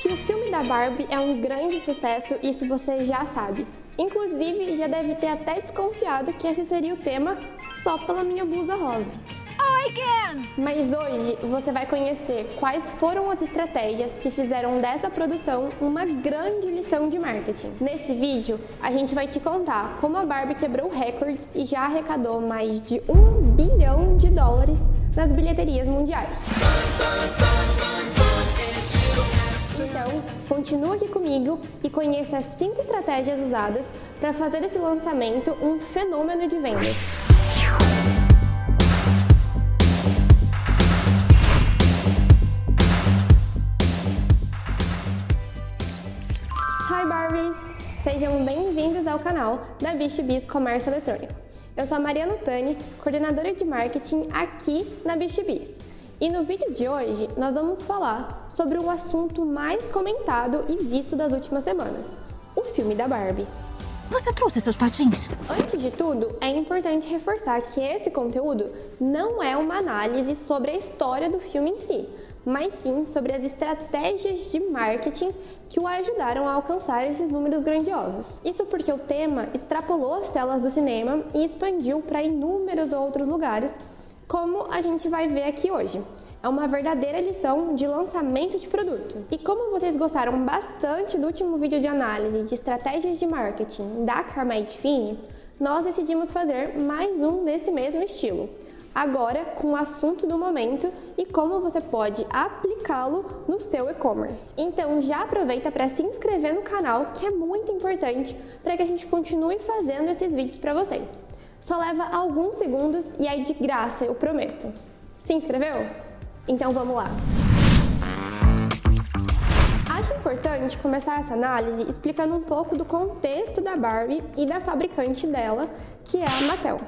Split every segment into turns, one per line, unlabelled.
Que o filme da Barbie é um grande sucesso, isso você já sabe. Inclusive, já deve ter até desconfiado que esse seria o tema só pela minha blusa rosa.
I can!
Mas hoje você vai conhecer quais foram as estratégias que fizeram dessa produção uma grande lição de marketing. Nesse vídeo, a gente vai te contar como a Barbie quebrou recordes e já arrecadou mais de um bilhão de dólares nas bilheterias mundiais. Então, continua aqui comigo e conheça as 5 estratégias usadas para fazer esse lançamento um fenômeno de vendas. Hi Barbies! Sejam bem-vindos ao canal da BichBiz Comércio Eletrônico. Eu sou a Mariana Tani, coordenadora de marketing aqui na BichBiz. E no vídeo de hoje nós vamos falar sobre o assunto mais comentado e visto das últimas semanas: o filme da Barbie.
Você trouxe seus patins?
Antes de tudo, é importante reforçar que esse conteúdo não é uma análise sobre a história do filme em si, mas sim sobre as estratégias de marketing que o ajudaram a alcançar esses números grandiosos. Isso porque o tema extrapolou as telas do cinema e expandiu para inúmeros outros lugares, como a gente vai ver aqui hoje. É uma verdadeira lição de lançamento de produto. E como vocês gostaram bastante do último vídeo de análise de estratégias de marketing da Carmide Fini, nós decidimos fazer mais um desse mesmo estilo agora com o assunto do momento e como você pode aplicá-lo no seu e-commerce. Então já aproveita para se inscrever no canal, que é muito importante para que a gente continue fazendo esses vídeos para vocês. Só leva alguns segundos e é de graça, eu prometo. Se inscreveu? Então vamos lá. Acho importante começar essa análise explicando um pouco do contexto da Barbie e da fabricante dela, que é a Mattel.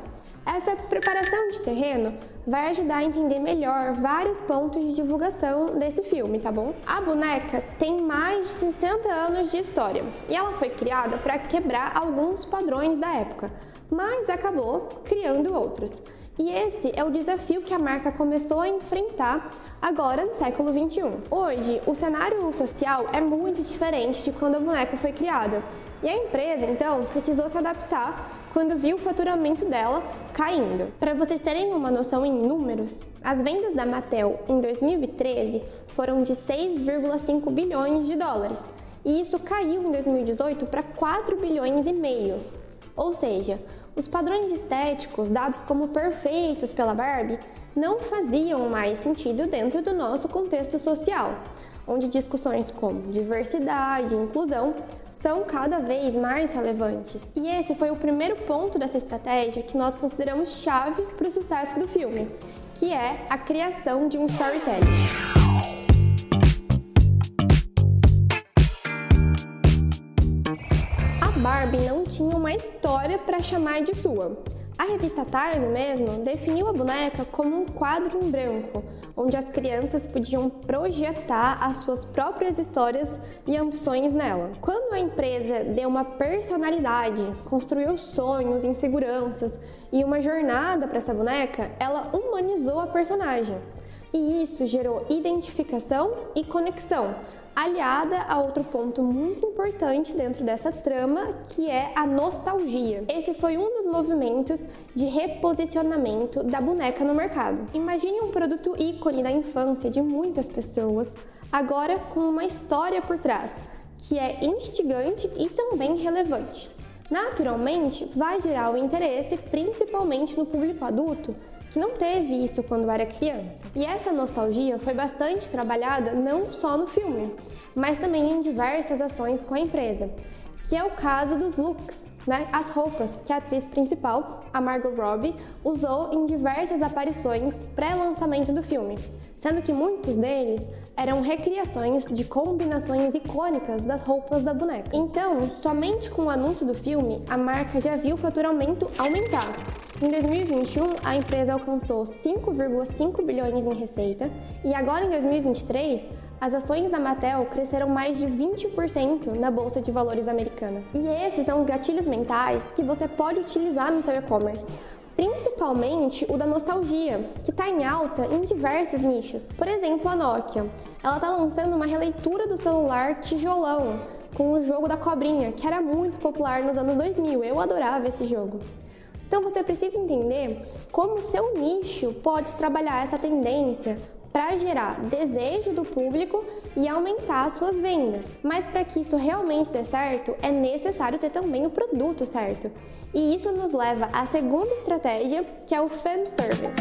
Essa preparação de terreno vai ajudar a entender melhor vários pontos de divulgação desse filme, tá bom? A boneca tem mais de 60 anos de história e ela foi criada para quebrar alguns padrões da época, mas acabou criando outros. E esse é o desafio que a marca começou a enfrentar agora no século 21. Hoje, o cenário social é muito diferente de quando a boneca foi criada. E a empresa, então, precisou se adaptar quando viu o faturamento dela caindo. Para vocês terem uma noção em números, as vendas da Mattel em 2013 foram de 6,5 bilhões de dólares, e isso caiu em 2018 para 4 bilhões e meio. Ou seja, os padrões estéticos dados como perfeitos pela Barbie não faziam mais sentido dentro do nosso contexto social, onde discussões como diversidade e inclusão são cada vez mais relevantes. E esse foi o primeiro ponto dessa estratégia que nós consideramos chave para o sucesso do filme, que é a criação de um storytelling. Barbie não tinha uma história para chamar de sua. A revista Time mesmo definiu a boneca como um quadro em branco, onde as crianças podiam projetar as suas próprias histórias e ambições nela. Quando a empresa deu uma personalidade, construiu sonhos, inseguranças e uma jornada para essa boneca, ela humanizou a personagem. E isso gerou identificação e conexão, aliada a outro ponto muito importante dentro dessa trama, que é a nostalgia. Esse foi um dos movimentos de reposicionamento da boneca no mercado. Imagine um produto ícone da infância de muitas pessoas, agora com uma história por trás, que é instigante e também relevante. Naturalmente, vai gerar o interesse principalmente no público adulto, que não teve isso quando era criança. E essa nostalgia foi bastante trabalhada não só no filme, mas também em diversas ações com a empresa, que é o caso dos looks, né? As roupas que a atriz principal, a Margot Robbie, usou em diversas aparições pré-lançamento do filme, sendo que muitos deles eram recriações de combinações icônicas das roupas da boneca. Então, somente com o anúncio do filme, a marca já viu o faturamento aumentar. Em 2021, a empresa alcançou 5,5 bilhões em receita e agora em 2023, as ações da Mattel cresceram mais de 20% na bolsa de valores americana. E esses são os gatilhos mentais que você pode utilizar no seu e-commerce principalmente o da nostalgia, que está em alta em diversos nichos. Por exemplo, a Nokia. Ela está lançando uma releitura do celular tijolão, com o jogo da cobrinha, que era muito popular nos anos 2000. Eu adorava esse jogo. Então você precisa entender como o seu nicho pode trabalhar essa tendência para gerar desejo do público e aumentar suas vendas. Mas para que isso realmente dê certo, é necessário ter também o produto certo. E isso nos leva à segunda estratégia, que é o fan service.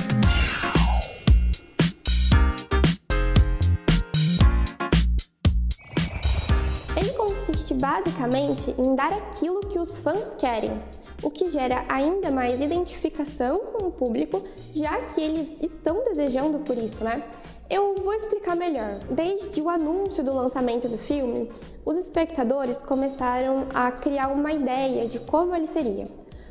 Ele consiste basicamente em dar aquilo que os fãs querem, o que gera ainda mais identificação com o público, já que eles estão desejando por isso, né? Eu vou explicar melhor. Desde o anúncio do lançamento do filme, os espectadores começaram a criar uma ideia de como ele seria.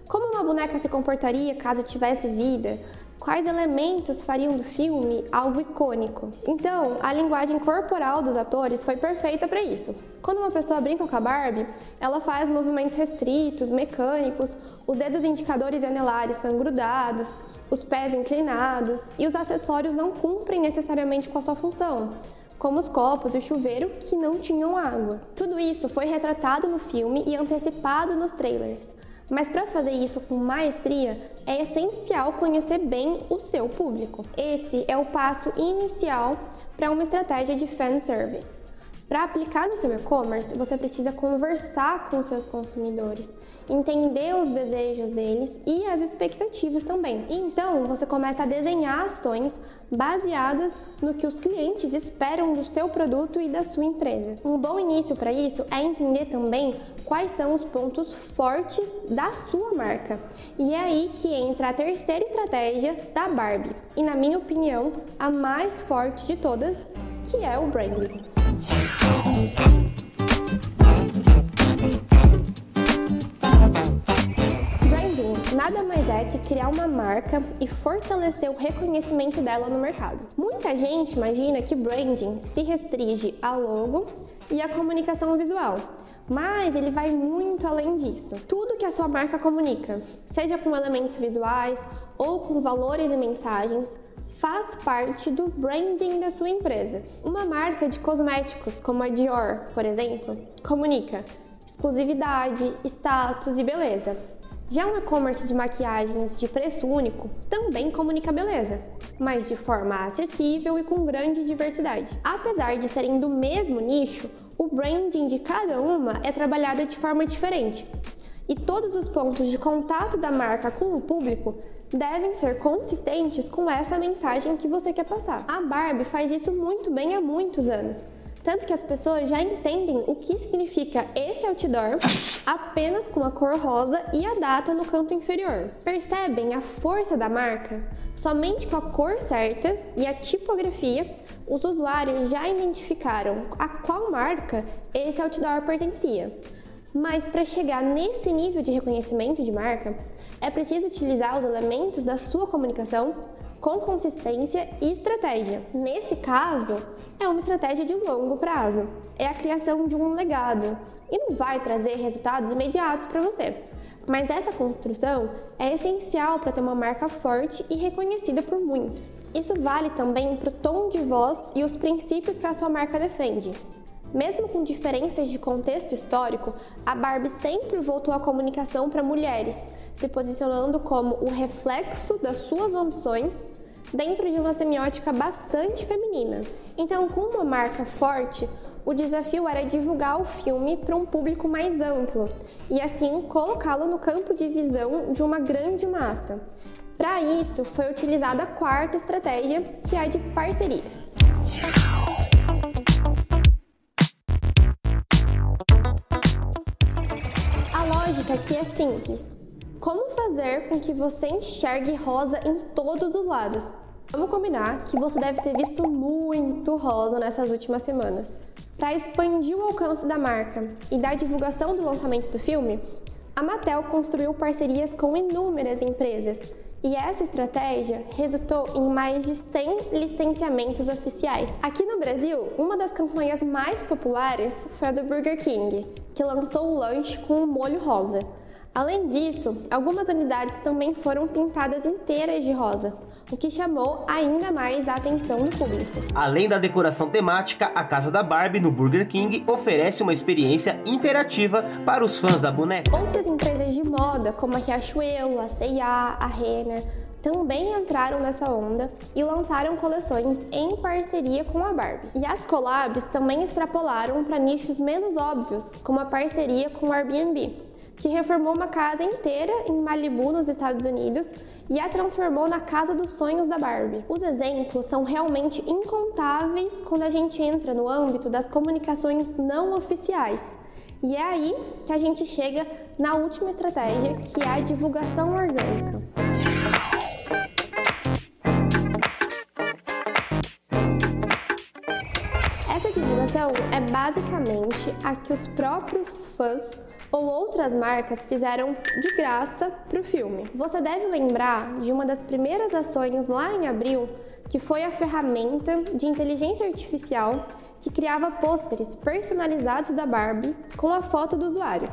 Como uma boneca se comportaria caso tivesse vida, quais elementos fariam do filme algo icônico. Então, a linguagem corporal dos atores foi perfeita para isso. Quando uma pessoa brinca com a Barbie, ela faz movimentos restritos, mecânicos, os dedos indicadores e anelares são grudados, os pés inclinados e os acessórios não cumprem necessariamente com a sua função como os copos e o chuveiro que não tinham água. Tudo isso foi retratado no filme e antecipado nos trailers. Mas para fazer isso com maestria, é essencial conhecer bem o seu público. Esse é o passo inicial para uma estratégia de fan service. Para aplicar no seu e-commerce, você precisa conversar com seus consumidores, entender os desejos deles e as expectativas também. Então você começa a desenhar ações baseadas no que os clientes esperam do seu produto e da sua empresa. Um bom início para isso é entender também quais são os pontos fortes da sua marca. E é aí que entra a terceira estratégia da Barbie, e na minha opinião, a mais forte de todas, que é o branding. Branding nada mais é que criar uma marca e fortalecer o reconhecimento dela no mercado. Muita gente imagina que branding se restringe a logo e a comunicação visual. Mas ele vai muito além disso. Tudo que a sua marca comunica, seja com elementos visuais ou com valores e mensagens, faz parte do branding da sua empresa. Uma marca de cosméticos, como a Dior, por exemplo, comunica exclusividade, status e beleza. Já um e-commerce de maquiagens de preço único também comunica beleza, mas de forma acessível e com grande diversidade. Apesar de serem do mesmo nicho, o branding de cada uma é trabalhado de forma diferente. E todos os pontos de contato da marca com o público devem ser consistentes com essa mensagem que você quer passar. A Barbie faz isso muito bem há muitos anos. Tanto que as pessoas já entendem o que significa esse outdoor apenas com a cor rosa e a data no canto inferior. Percebem a força da marca? Somente com a cor certa e a tipografia, os usuários já identificaram a qual marca esse outdoor pertencia. Mas para chegar nesse nível de reconhecimento de marca, é preciso utilizar os elementos da sua comunicação com consistência e estratégia. Nesse caso, é uma estratégia de longo prazo. É a criação de um legado e não vai trazer resultados imediatos para você. Mas essa construção é essencial para ter uma marca forte e reconhecida por muitos. Isso vale também para o tom de voz e os princípios que a sua marca defende. Mesmo com diferenças de contexto histórico, a Barbie sempre voltou à comunicação para mulheres, se posicionando como o reflexo das suas ambições dentro de uma semiótica bastante feminina. Então, com uma marca forte, o desafio era divulgar o filme para um público mais amplo e assim colocá-lo no campo de visão de uma grande massa. Para isso, foi utilizada a quarta estratégia, que é a de parcerias. lógica aqui é simples. Como fazer com que você enxergue rosa em todos os lados? Vamos combinar que você deve ter visto muito rosa nessas últimas semanas. Para expandir o alcance da marca e da divulgação do lançamento do filme, a Mattel construiu parcerias com inúmeras empresas e essa estratégia resultou em mais de 100 licenciamentos oficiais. Aqui no Brasil, uma das campanhas mais populares foi a do Burger King, que lançou o lanche com o molho rosa. Além disso, algumas unidades também foram pintadas inteiras de rosa, o que chamou ainda mais a atenção do público.
Além da decoração temática, a casa da Barbie no Burger King oferece uma experiência interativa para os fãs da boneca.
Outras empresas de moda, como a Riachuelo, a C&A, a Renner, também entraram nessa onda e lançaram coleções em parceria com a Barbie. E as collabs também extrapolaram para nichos menos óbvios, como a parceria com o Airbnb que reformou uma casa inteira em Malibu, nos Estados Unidos, e a transformou na casa dos sonhos da Barbie. Os exemplos são realmente incontáveis quando a gente entra no âmbito das comunicações não oficiais. E é aí que a gente chega na última estratégia, que é a divulgação orgânica. Essa divulgação é basicamente a que os próprios fãs ou outras marcas fizeram de graça para o filme. Você deve lembrar de uma das primeiras ações lá em abril, que foi a ferramenta de inteligência artificial que criava pôsteres personalizados da Barbie com a foto do usuário.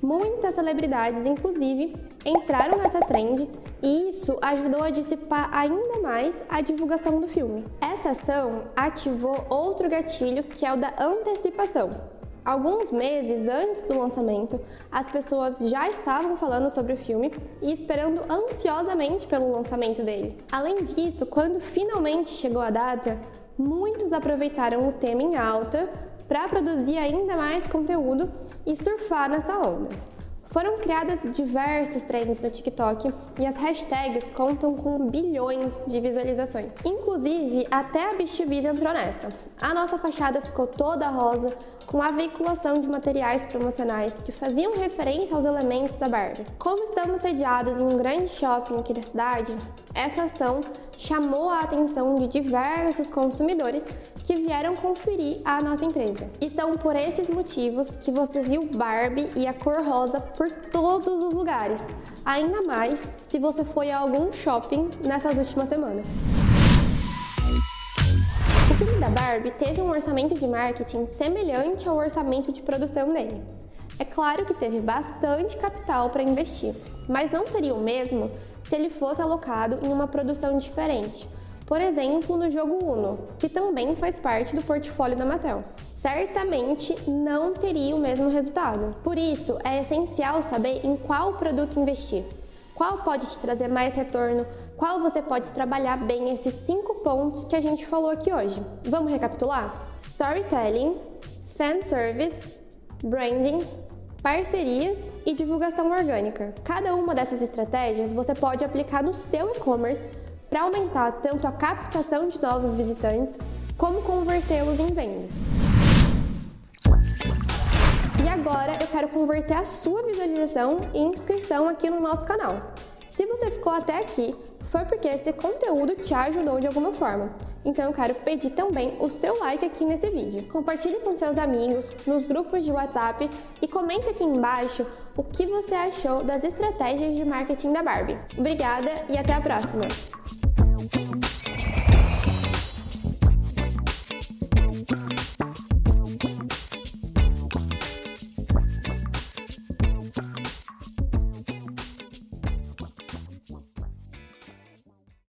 Muitas celebridades, inclusive, entraram nessa trend e isso ajudou a dissipar ainda mais a divulgação do filme. Essa ação ativou outro gatilho que é o da antecipação. Alguns meses antes do lançamento, as pessoas já estavam falando sobre o filme e esperando ansiosamente pelo lançamento dele. Além disso, quando finalmente chegou a data, muitos aproveitaram o tema em alta para produzir ainda mais conteúdo e surfar nessa onda. Foram criadas diversas trends no TikTok e as hashtags contam com bilhões de visualizações. Inclusive, até a Bichibis entrou nessa. A nossa fachada ficou toda rosa, com a veiculação de materiais promocionais que faziam referência aos elementos da Barbie. Como estamos sediados em um grande shopping aqui da cidade, essa ação chamou a atenção de diversos consumidores que vieram conferir a nossa empresa. E são por esses motivos que você viu Barbie e a cor rosa por todos os lugares, ainda mais se você foi a algum shopping nessas últimas semanas filme da Barbie teve um orçamento de marketing semelhante ao orçamento de produção dele. É claro que teve bastante capital para investir, mas não seria o mesmo se ele fosse alocado em uma produção diferente. Por exemplo, no jogo Uno, que também faz parte do portfólio da Mattel. Certamente não teria o mesmo resultado. Por isso, é essencial saber em qual produto investir. Qual pode te trazer mais retorno, qual você pode trabalhar bem esses cinco pontos que a gente falou aqui hoje. Vamos recapitular? Storytelling, fan service, branding, parcerias e divulgação orgânica. Cada uma dessas estratégias você pode aplicar no seu e-commerce para aumentar tanto a captação de novos visitantes como convertê-los em vendas. E agora eu quero converter a sua visualização e inscrição aqui no nosso canal. Se você ficou até aqui, foi porque esse conteúdo te ajudou de alguma forma. Então eu quero pedir também o seu like aqui nesse vídeo. Compartilhe com seus amigos, nos grupos de WhatsApp e comente aqui embaixo o que você achou das estratégias de marketing da Barbie. Obrigada e até a próxima!